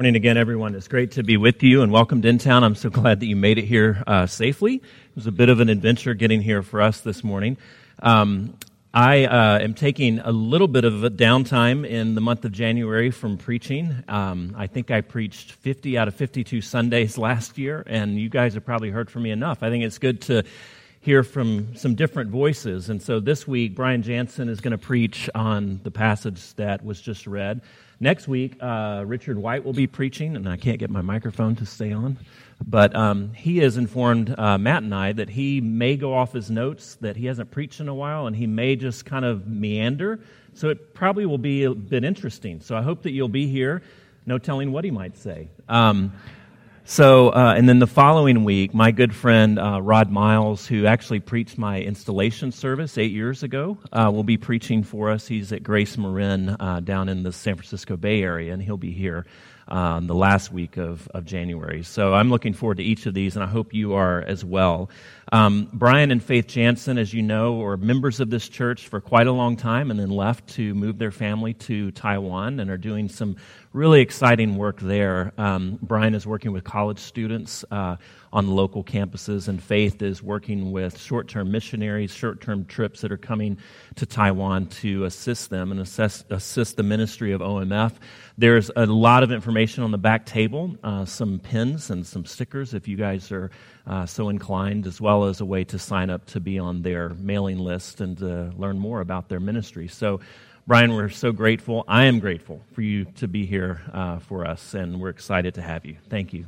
Morning again, everyone. It's great to be with you and welcome to InTown. I'm so glad that you made it here uh, safely. It was a bit of an adventure getting here for us this morning. Um, I uh, am taking a little bit of a downtime in the month of January from preaching. Um, I think I preached 50 out of 52 Sundays last year, and you guys have probably heard from me enough. I think it's good to hear from some different voices. And so this week, Brian Jansen is going to preach on the passage that was just read. Next week, uh, Richard White will be preaching, and I can't get my microphone to stay on. But um, he has informed uh, Matt and I that he may go off his notes, that he hasn't preached in a while, and he may just kind of meander. So it probably will be a bit interesting. So I hope that you'll be here. No telling what he might say. Um, so, uh, and then the following week, my good friend uh, Rod Miles, who actually preached my installation service eight years ago, uh, will be preaching for us. He's at Grace Marin uh, down in the San Francisco Bay Area, and he'll be here um, the last week of, of January. So I'm looking forward to each of these, and I hope you are as well. Um, Brian and Faith Jansen, as you know, were members of this church for quite a long time and then left to move their family to Taiwan and are doing some really exciting work there. Um, Brian is working with college students uh, on local campuses, and Faith is working with short term missionaries, short term trips that are coming to Taiwan to assist them and assess, assist the ministry of OMF. There's a lot of information on the back table, uh, some pins and some stickers if you guys are uh, so inclined, as well as a way to sign up to be on their mailing list and to learn more about their ministry. So, Brian, we're so grateful. I am grateful for you to be here uh, for us, and we're excited to have you. Thank you.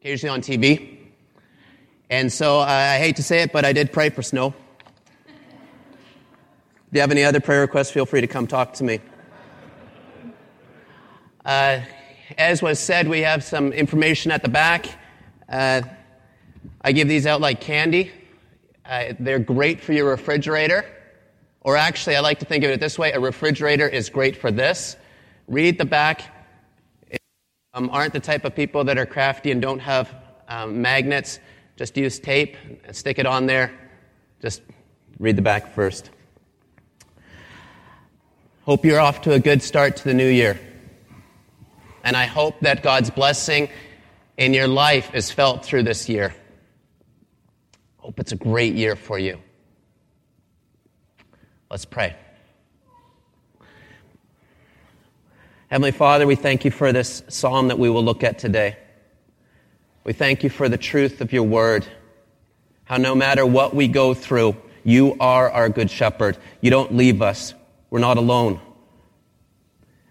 Occasionally on TV. And so uh, I hate to say it, but I did pray for snow. If you have any other prayer requests, feel free to come talk to me. Uh, as was said, we have some information at the back. Uh, I give these out like candy. Uh, they're great for your refrigerator. Or actually, I like to think of it this way a refrigerator is great for this. Read the back um, aren't the type of people that are crafty and don't have um, magnets, just use tape and stick it on there. Just read the back first. Hope you're off to a good start to the new year. And I hope that God's blessing in your life is felt through this year. Hope it's a great year for you. Let's pray. Heavenly Father, we thank you for this psalm that we will look at today. We thank you for the truth of your word. How no matter what we go through, you are our good shepherd. You don't leave us. We're not alone.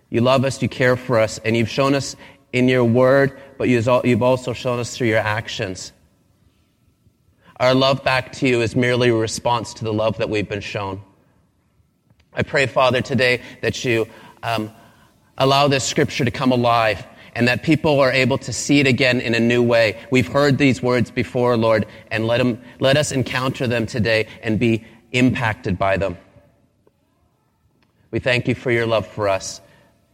You love us, you care for us, and you've shown us in your word, but you've also shown us through your actions. Our love back to you is merely a response to the love that we've been shown. I pray, Father, today that you um, allow this scripture to come alive and that people are able to see it again in a new way. We've heard these words before, Lord, and let, them, let us encounter them today and be impacted by them. We thank you for your love for us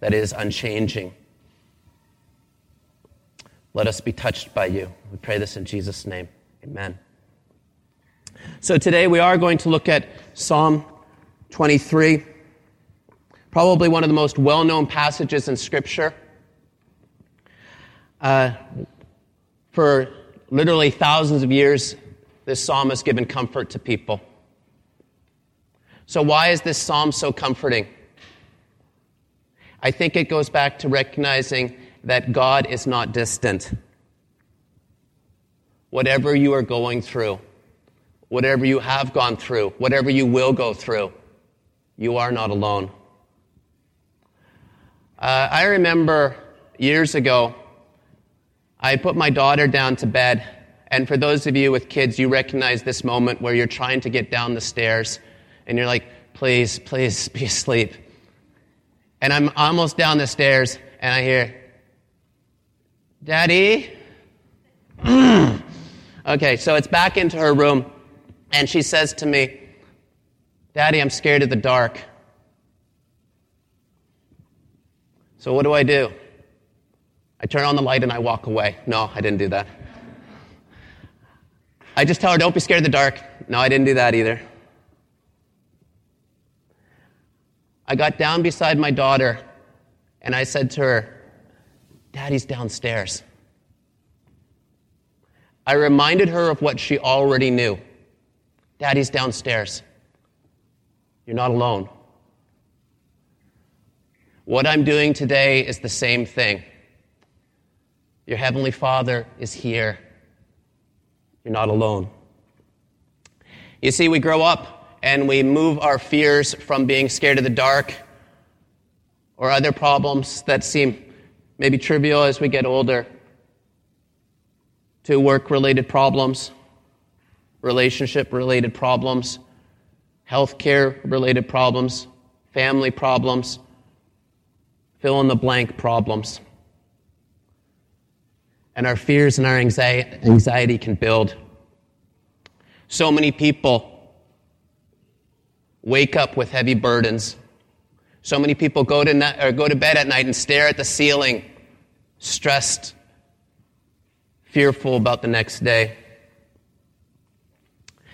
that is unchanging. Let us be touched by you. We pray this in Jesus' name. Amen. So today we are going to look at Psalm 23 probably one of the most well known passages in Scripture. Uh, for literally thousands of years, this psalm has given comfort to people. So, why is this psalm so comforting? I think it goes back to recognizing that God is not distant. Whatever you are going through, whatever you have gone through, whatever you will go through, you are not alone. Uh, I remember years ago, I put my daughter down to bed, and for those of you with kids, you recognize this moment where you're trying to get down the stairs, and you're like, please, please be asleep. And I'm almost down the stairs, and I hear, Daddy? okay, so it's back into her room, and she says to me, Daddy, I'm scared of the dark. So what do I do? I turn on the light and I walk away. No, I didn't do that. I just tell her, don't be scared of the dark. No, I didn't do that either. I got down beside my daughter and I said to her, Daddy's downstairs. I reminded her of what she already knew Daddy's downstairs. You're not alone. What I'm doing today is the same thing. Your Heavenly Father is here. You're not alone. You see, we grow up and we move our fears from being scared of the dark or other problems that seem maybe trivial as we get older to work related problems, relationship related problems, healthcare related problems, family problems, fill in the blank problems. And our fears and our anxiety can build. So many people wake up with heavy burdens. So many people go to, or go to bed at night and stare at the ceiling, stressed, fearful about the next day.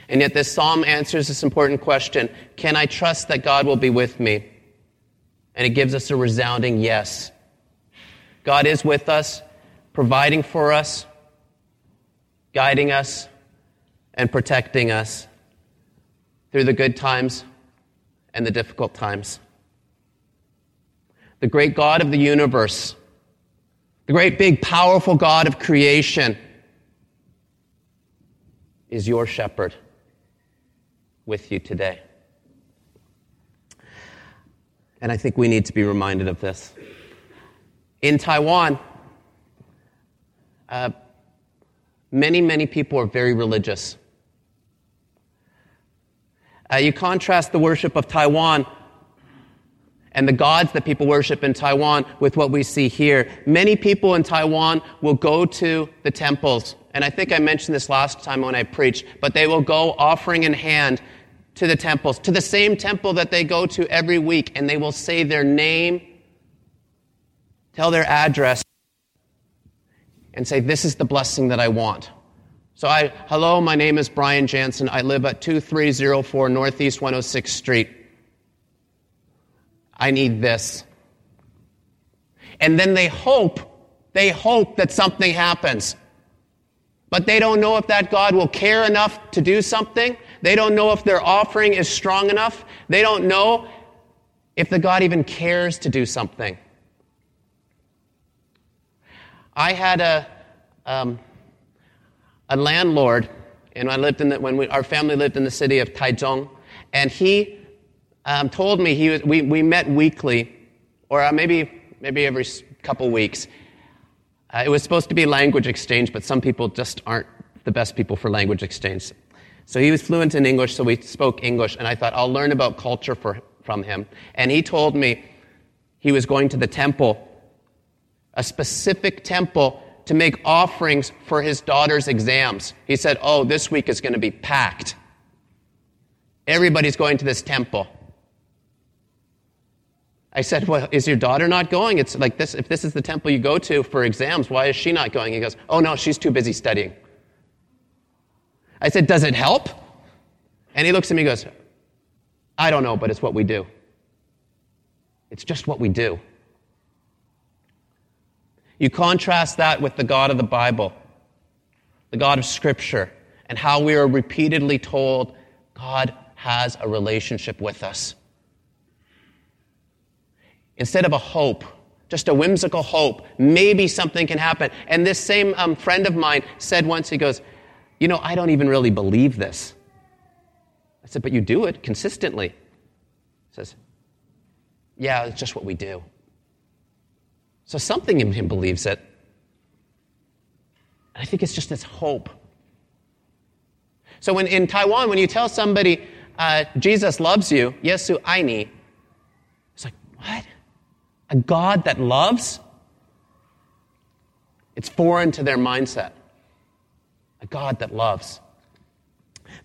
And yet, this psalm answers this important question Can I trust that God will be with me? And it gives us a resounding yes. God is with us, providing for us, guiding us, and protecting us through the good times and the difficult times. The great God of the universe, the great big powerful God of creation, is your shepherd with you today. And I think we need to be reminded of this. In Taiwan, uh, many, many people are very religious. Uh, you contrast the worship of Taiwan and the gods that people worship in Taiwan with what we see here. Many people in Taiwan will go to the temples, and I think I mentioned this last time when I preached, but they will go offering in hand to the temples, to the same temple that they go to every week, and they will say their name, tell their address, and say, This is the blessing that I want. So I, hello, my name is Brian Jansen. I live at 2304 Northeast 106th Street. I need this. And then they hope, they hope that something happens. But they don't know if that God will care enough to do something. They don't know if their offering is strong enough. They don't know if the God even cares to do something. I had a, um, a landlord, and I lived in the, when we, our family lived in the city of Taichung, and he um, told me he was, we, we met weekly, or uh, maybe, maybe every couple weeks. Uh, it was supposed to be language exchange, but some people just aren't the best people for language exchange. So he was fluent in English, so we spoke English, and I thought, I'll learn about culture for, from him. And he told me he was going to the temple, a specific temple, to make offerings for his daughter's exams. He said, Oh, this week is going to be packed. Everybody's going to this temple. I said, Well, is your daughter not going? It's like this if this is the temple you go to for exams, why is she not going? He goes, Oh, no, she's too busy studying. I said, Does it help? And he looks at me and goes, I don't know, but it's what we do. It's just what we do. You contrast that with the God of the Bible, the God of Scripture, and how we are repeatedly told God has a relationship with us. Instead of a hope, just a whimsical hope, maybe something can happen. And this same um, friend of mine said once, he goes, you know, I don't even really believe this. I said, But you do it consistently. He says, Yeah, it's just what we do. So something in him believes it. I think it's just this hope. So when, in Taiwan, when you tell somebody, uh, Jesus loves you, Yesu aini, it's like, what? A God that loves? It's foreign to their mindset. A God that loves.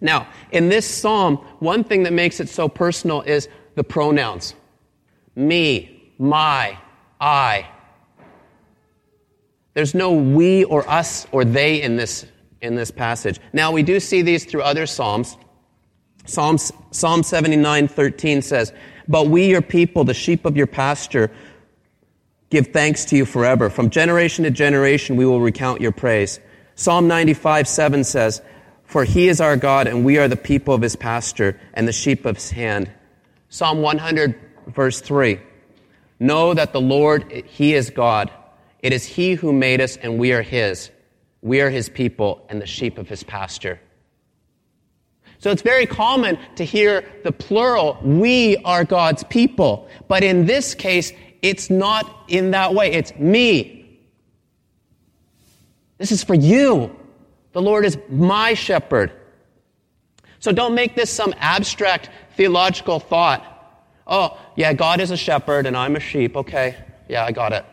Now, in this psalm, one thing that makes it so personal is the pronouns me, my, I. There's no we or us or they in this, in this passage. Now, we do see these through other psalms. Psalms, Psalm 79 13 says, But we, your people, the sheep of your pasture, give thanks to you forever. From generation to generation, we will recount your praise. Psalm 95 7 says, For he is our God, and we are the people of his pasture and the sheep of his hand. Psalm 100, verse 3 Know that the Lord, he is God. It is He who made us, and we are His. We are His people and the sheep of His pasture. So it's very common to hear the plural, we are God's people. But in this case, it's not in that way. It's me. This is for you. The Lord is my shepherd. So don't make this some abstract theological thought. Oh, yeah, God is a shepherd and I'm a sheep. Okay, yeah, I got it.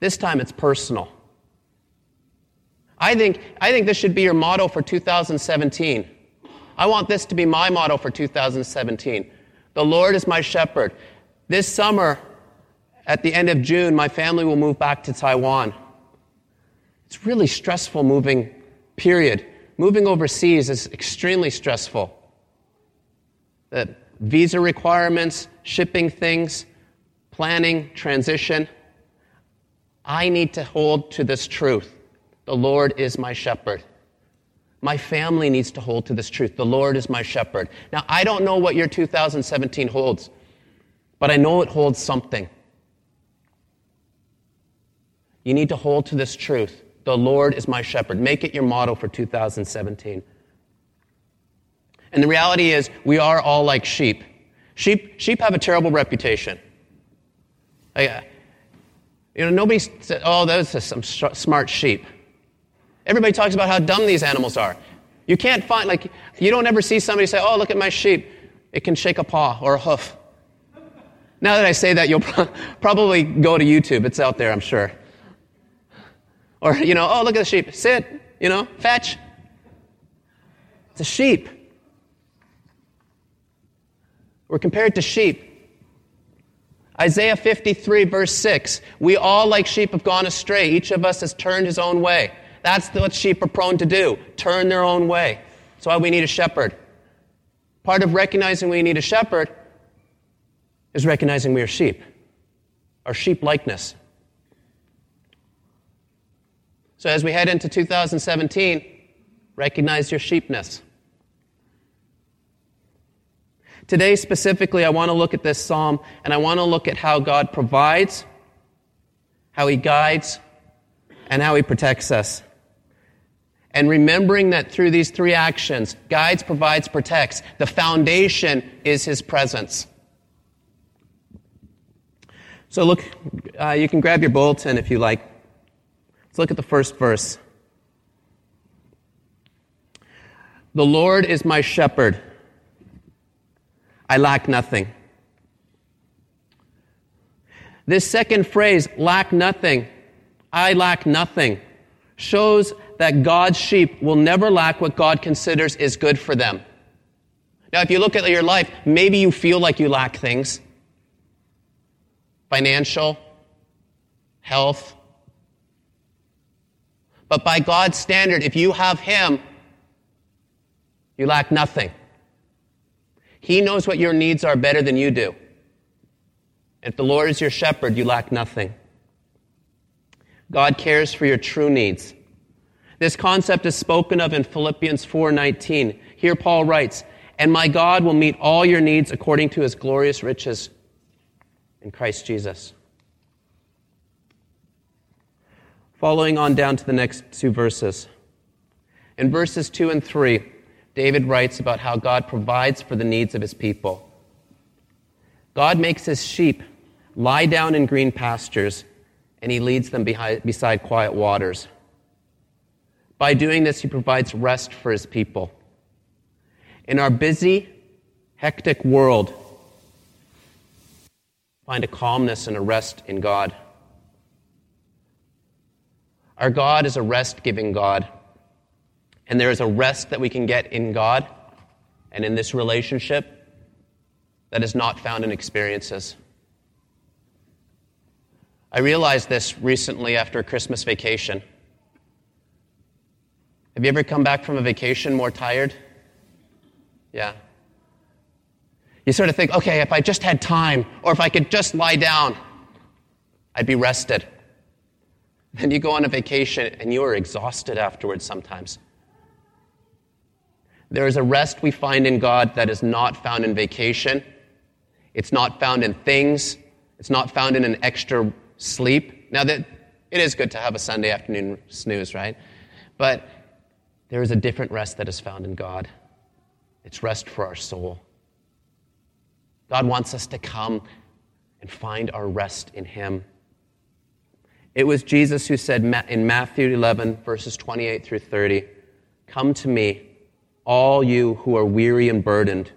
This time it's personal. I think, I think this should be your motto for 2017. I want this to be my motto for 2017. The Lord is my shepherd. This summer, at the end of June, my family will move back to Taiwan. It's really stressful moving, period. Moving overseas is extremely stressful. The visa requirements, shipping things, planning, transition. I need to hold to this truth. The Lord is my shepherd. My family needs to hold to this truth. The Lord is my shepherd. Now, I don't know what your 2017 holds, but I know it holds something. You need to hold to this truth. The Lord is my shepherd. Make it your motto for 2017. And the reality is, we are all like sheep. Sheep, sheep have a terrible reputation. Uh, you know, nobody said, oh, those are some smart sheep. Everybody talks about how dumb these animals are. You can't find, like, you don't ever see somebody say, oh, look at my sheep. It can shake a paw or a hoof. Now that I say that, you'll probably go to YouTube. It's out there, I'm sure. Or, you know, oh, look at the sheep. Sit, you know, fetch. It's a sheep. We're compared to sheep. Isaiah 53, verse 6 We all, like sheep, have gone astray. Each of us has turned his own way. That's what sheep are prone to do turn their own way. That's why we need a shepherd. Part of recognizing we need a shepherd is recognizing we are sheep, our sheep likeness. So as we head into 2017, recognize your sheepness. Today, specifically, I want to look at this psalm and I want to look at how God provides, how He guides, and how He protects us. And remembering that through these three actions guides, provides, protects the foundation is His presence. So, look, uh, you can grab your bulletin if you like. Let's look at the first verse. The Lord is my shepherd. I lack nothing. This second phrase, lack nothing, I lack nothing, shows that God's sheep will never lack what God considers is good for them. Now, if you look at your life, maybe you feel like you lack things financial, health. But by God's standard, if you have Him, you lack nothing. He knows what your needs are better than you do. If the Lord is your shepherd, you lack nothing. God cares for your true needs. This concept is spoken of in Philippians 4:19. Here Paul writes, "And my God will meet all your needs according to his glorious riches in Christ Jesus." Following on down to the next two verses. In verses 2 and 3, David writes about how God provides for the needs of his people. God makes his sheep lie down in green pastures, and he leads them behind, beside quiet waters. By doing this, he provides rest for his people. In our busy, hectic world, find a calmness and a rest in God. Our God is a rest giving God. And there is a rest that we can get in God and in this relationship that is not found in experiences. I realized this recently after a Christmas vacation. Have you ever come back from a vacation more tired? Yeah. You sort of think, okay, if I just had time, or if I could just lie down, I'd be rested. Then you go on a vacation and you are exhausted afterwards sometimes. There is a rest we find in God that is not found in vacation. It's not found in things. It's not found in an extra sleep. Now that it is good to have a Sunday afternoon snooze, right? But there is a different rest that is found in God. It's rest for our soul. God wants us to come and find our rest in Him. It was Jesus who said in Matthew 11, verses 28 through 30, Come to me, all you who are weary and burdened,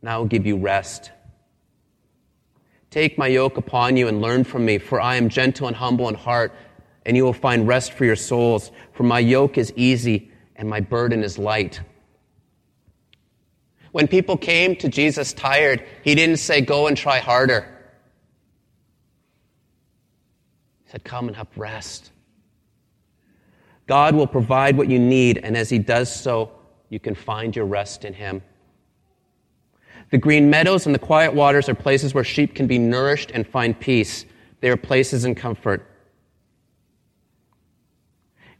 and I will give you rest. Take my yoke upon you and learn from me, for I am gentle and humble in heart, and you will find rest for your souls. For my yoke is easy and my burden is light. When people came to Jesus tired, he didn't say, Go and try harder. Said, Come and have rest. God will provide what you need, and as He does so, you can find your rest in Him. The green meadows and the quiet waters are places where sheep can be nourished and find peace. They are places in comfort.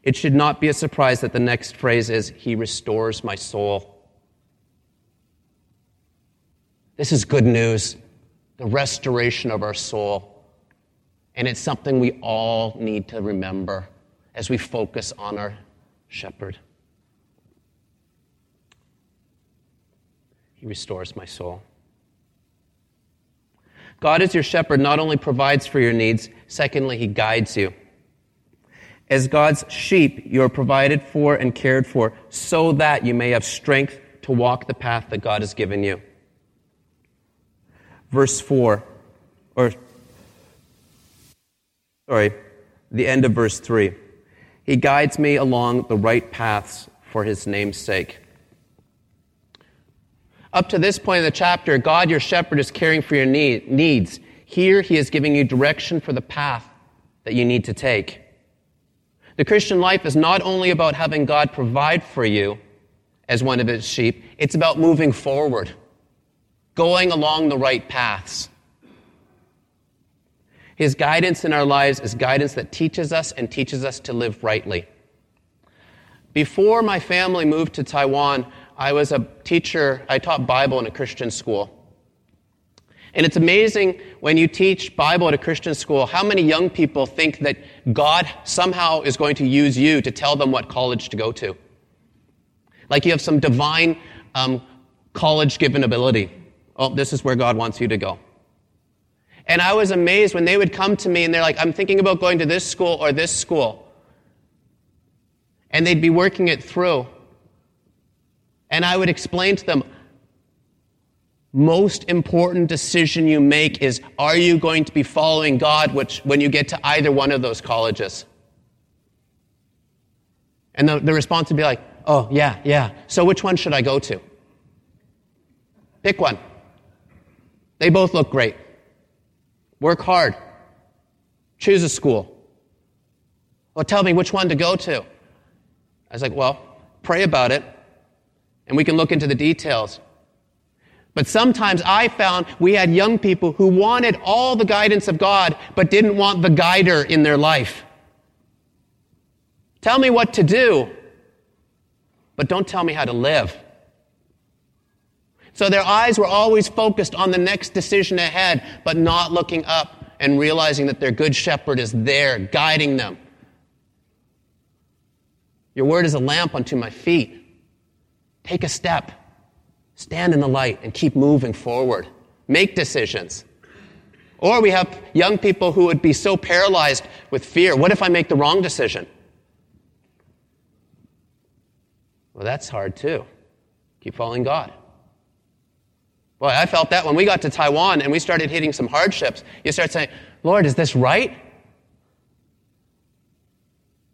It should not be a surprise that the next phrase is, He restores my soul. This is good news the restoration of our soul. And it's something we all need to remember as we focus on our shepherd. He restores my soul. God, as your shepherd, not only provides for your needs, secondly, he guides you. As God's sheep, you are provided for and cared for so that you may have strength to walk the path that God has given you. Verse 4, or sorry, the end of verse 3. He guides me along the right paths for his name's sake. Up to this point in the chapter, God, your shepherd, is caring for your need, needs. Here, he is giving you direction for the path that you need to take. The Christian life is not only about having God provide for you as one of his sheep, it's about moving forward, going along the right paths. His guidance in our lives is guidance that teaches us and teaches us to live rightly. Before my family moved to Taiwan, I was a teacher, I taught Bible in a Christian school. And it's amazing when you teach Bible at a Christian school how many young people think that God somehow is going to use you to tell them what college to go to. Like you have some divine um, college given ability. Oh, this is where God wants you to go. And I was amazed when they would come to me and they're like, I'm thinking about going to this school or this school. And they'd be working it through. And I would explain to them, most important decision you make is are you going to be following God which, when you get to either one of those colleges? And the, the response would be like, oh, yeah, yeah. So which one should I go to? Pick one. They both look great. Work hard. Choose a school. Well, tell me which one to go to. I was like, well, pray about it, and we can look into the details. But sometimes I found we had young people who wanted all the guidance of God, but didn't want the guider in their life. Tell me what to do, but don't tell me how to live. So their eyes were always focused on the next decision ahead, but not looking up and realizing that their good shepherd is there guiding them. Your word is a lamp unto my feet Take a step. Stand in the light and keep moving forward. Make decisions. Or we have young people who would be so paralyzed with fear. What if I make the wrong decision? Well, that's hard too. Keep following God. Boy, I felt that when we got to Taiwan and we started hitting some hardships. You start saying, Lord, is this right?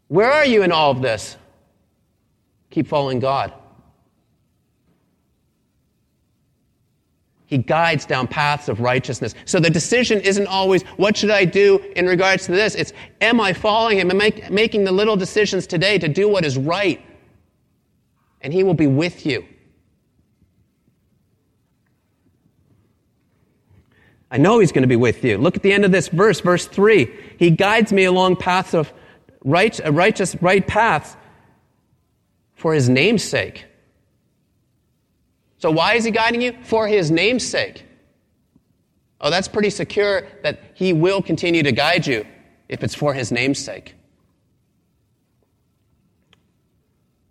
Where are you in all of this? Keep following God. He guides down paths of righteousness. So the decision isn't always, what should I do in regards to this? It's, am I following him and make, making the little decisions today to do what is right? And he will be with you. I know he's going to be with you. Look at the end of this verse, verse 3. He guides me along paths of right, righteous, right paths for his name's sake. So why is he guiding you? For his name's sake. Oh, that's pretty secure that he will continue to guide you if it's for his name's sake.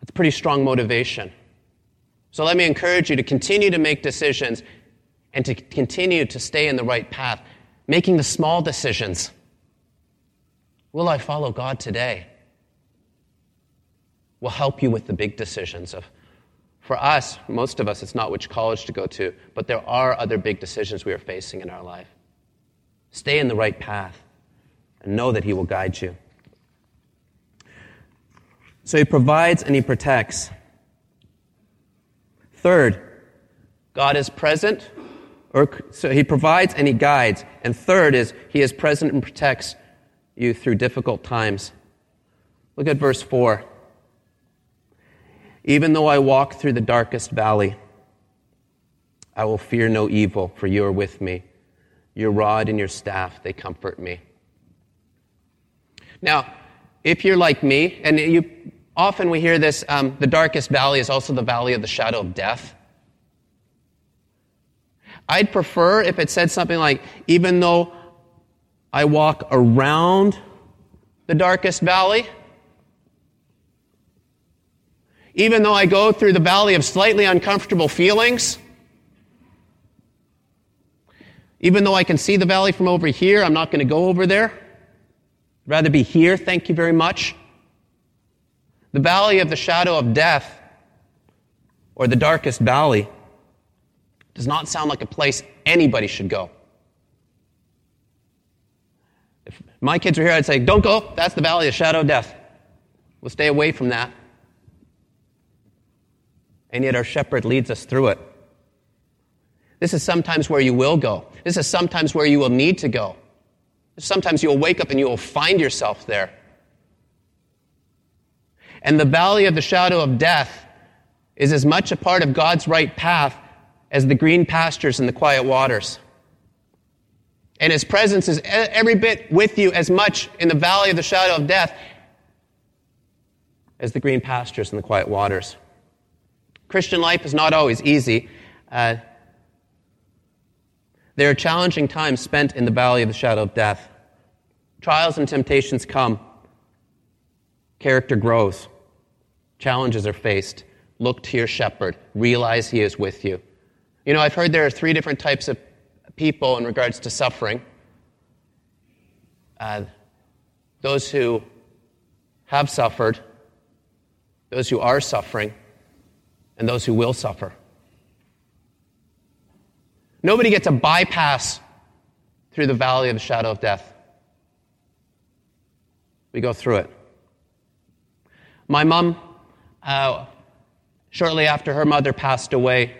That's pretty strong motivation. So let me encourage you to continue to make decisions and to continue to stay in the right path, making the small decisions. Will I follow God today? Will help you with the big decisions of for us, most of us, it's not which college to go to, but there are other big decisions we are facing in our life. Stay in the right path and know that He will guide you. So He provides and He protects. Third, God is present, or so He provides and He guides. And third is He is present and protects you through difficult times. Look at verse 4. Even though I walk through the darkest valley, I will fear no evil, for you are with me. Your rod and your staff, they comfort me. Now, if you're like me, and you, often we hear this, um, the darkest valley is also the valley of the shadow of death. I'd prefer if it said something like, even though I walk around the darkest valley, even though I go through the valley of slightly uncomfortable feelings, even though I can see the valley from over here, I'm not going to go over there. I'd rather be here, thank you very much. The valley of the shadow of death, or the darkest valley, does not sound like a place anybody should go. If my kids were here, I'd say, Don't go. That's the valley of shadow of death. We'll stay away from that and yet our shepherd leads us through it. This is sometimes where you will go. This is sometimes where you will need to go. Sometimes you will wake up and you will find yourself there. And the valley of the shadow of death is as much a part of God's right path as the green pastures and the quiet waters. And his presence is every bit with you as much in the valley of the shadow of death as the green pastures and the quiet waters. Christian life is not always easy. Uh, there are challenging times spent in the valley of the shadow of death. Trials and temptations come. Character grows. Challenges are faced. Look to your shepherd. Realize he is with you. You know, I've heard there are three different types of people in regards to suffering uh, those who have suffered, those who are suffering, and those who will suffer. Nobody gets a bypass through the valley of the shadow of death. We go through it. My mom, uh, shortly after her mother passed away,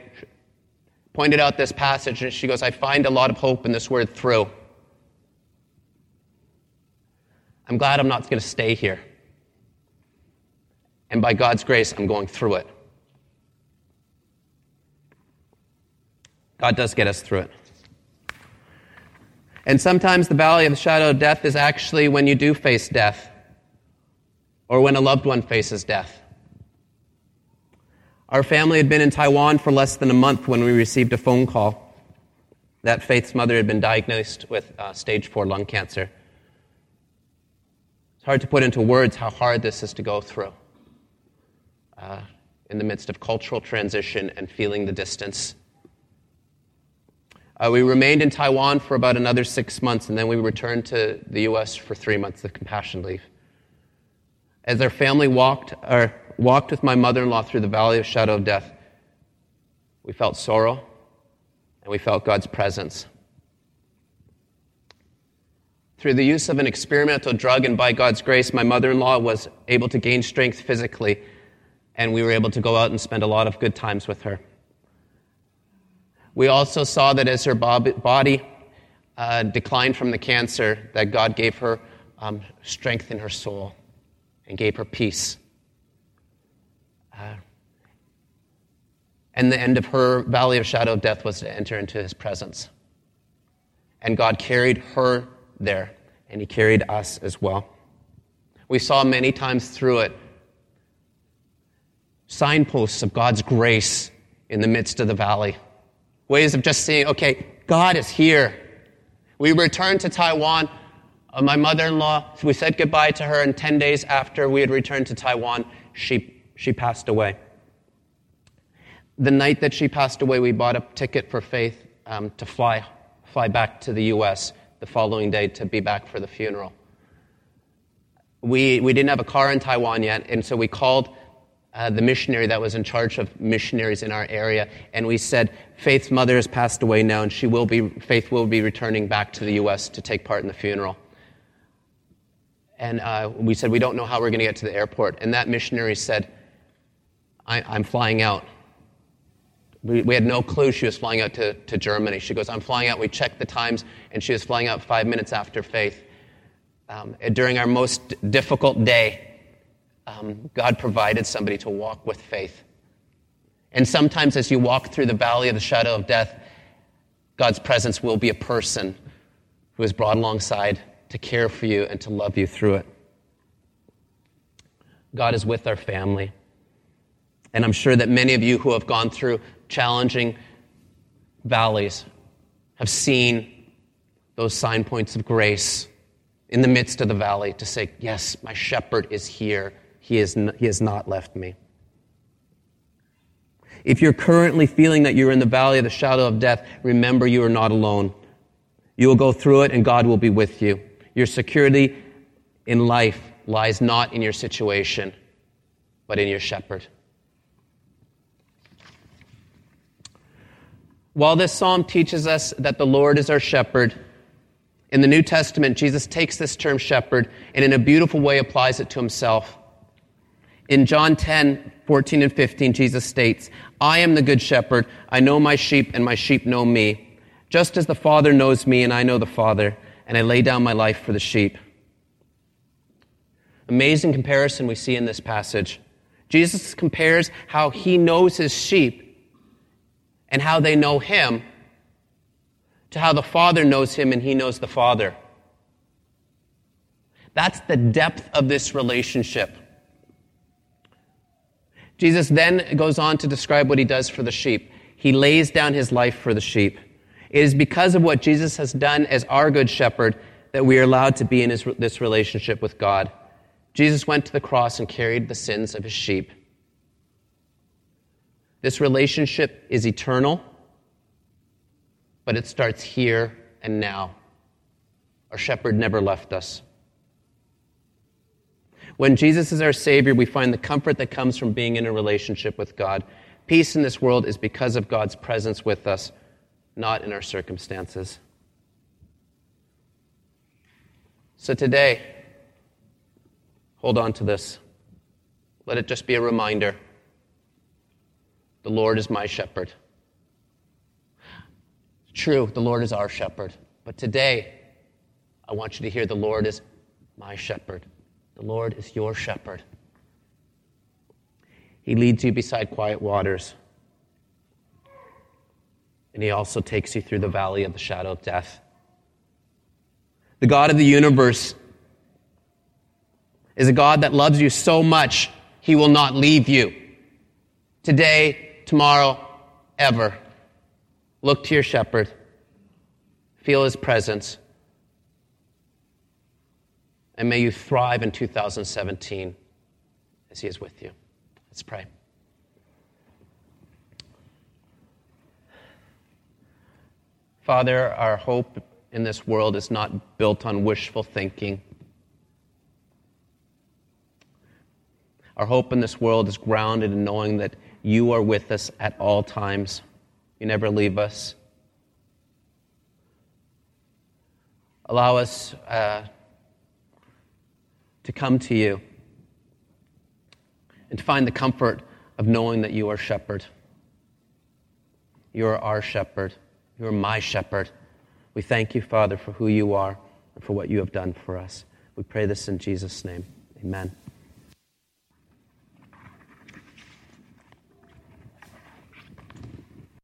pointed out this passage and she goes, I find a lot of hope in this word through. I'm glad I'm not going to stay here. And by God's grace, I'm going through it. God does get us through it. And sometimes the valley of the shadow of death is actually when you do face death or when a loved one faces death. Our family had been in Taiwan for less than a month when we received a phone call that Faith's mother had been diagnosed with uh, stage four lung cancer. It's hard to put into words how hard this is to go through. Uh, in the midst of cultural transition and feeling the distance. Uh, we remained in Taiwan for about another six months, and then we returned to the U.S. for three months of compassion leave. As our family walked, or walked with my mother in law through the valley of shadow of death, we felt sorrow and we felt God's presence. Through the use of an experimental drug, and by God's grace, my mother in law was able to gain strength physically, and we were able to go out and spend a lot of good times with her. We also saw that as her body uh, declined from the cancer, that God gave her um, strength in her soul and gave her peace. Uh, and the end of her valley of shadow of death was to enter into his presence. And God carried her there, and he carried us as well. We saw many times through it signposts of God's grace in the midst of the valley ways of just seeing, okay, God is here. We returned to Taiwan. Uh, my mother in law, we said goodbye to her, and 10 days after we had returned to Taiwan, she, she passed away. The night that she passed away, we bought a ticket for Faith um, to fly, fly back to the U.S. the following day to be back for the funeral. We, we didn't have a car in Taiwan yet, and so we called uh, the missionary that was in charge of missionaries in our area, and we said, Faith's mother has passed away now, and she will be, Faith will be returning back to the U.S. to take part in the funeral. And uh, we said, We don't know how we're going to get to the airport. And that missionary said, I, am flying out. We, we, had no clue she was flying out to, to Germany. She goes, I'm flying out. We checked the times, and she was flying out five minutes after Faith. Um, during our most difficult day, um, God provided somebody to walk with faith. And sometimes, as you walk through the valley of the shadow of death, God's presence will be a person who is brought alongside to care for you and to love you through it. God is with our family. And I'm sure that many of you who have gone through challenging valleys have seen those sign points of grace in the midst of the valley to say, Yes, my shepherd is here he, is n- he has not left me. If you're currently feeling that you're in the valley of the shadow of death, remember you are not alone. You will go through it and God will be with you. Your security in life lies not in your situation, but in your shepherd. While this psalm teaches us that the Lord is our shepherd, in the New Testament, Jesus takes this term shepherd and in a beautiful way applies it to himself. In John 10, 14 and 15, Jesus states, I am the good shepherd. I know my sheep, and my sheep know me. Just as the Father knows me, and I know the Father, and I lay down my life for the sheep. Amazing comparison we see in this passage. Jesus compares how he knows his sheep and how they know him to how the Father knows him and he knows the Father. That's the depth of this relationship. Jesus then goes on to describe what he does for the sheep. He lays down his life for the sheep. It is because of what Jesus has done as our good shepherd that we are allowed to be in his, this relationship with God. Jesus went to the cross and carried the sins of his sheep. This relationship is eternal, but it starts here and now. Our shepherd never left us. When Jesus is our Savior, we find the comfort that comes from being in a relationship with God. Peace in this world is because of God's presence with us, not in our circumstances. So today, hold on to this. Let it just be a reminder the Lord is my shepherd. True, the Lord is our shepherd. But today, I want you to hear the Lord is my shepherd. The Lord is your shepherd. He leads you beside quiet waters. And he also takes you through the valley of the shadow of death. The God of the universe is a God that loves you so much, he will not leave you. Today, tomorrow, ever. Look to your shepherd, feel his presence, and may you thrive in 2017 as he is with you. Let's pray. Father, our hope in this world is not built on wishful thinking. Our hope in this world is grounded in knowing that you are with us at all times. You never leave us. Allow us uh, to come to you and to find the comfort of knowing that you are shepherd. You are our shepherd. You are my shepherd. We thank you, Father, for who you are and for what you have done for us. We pray this in Jesus' name. Amen.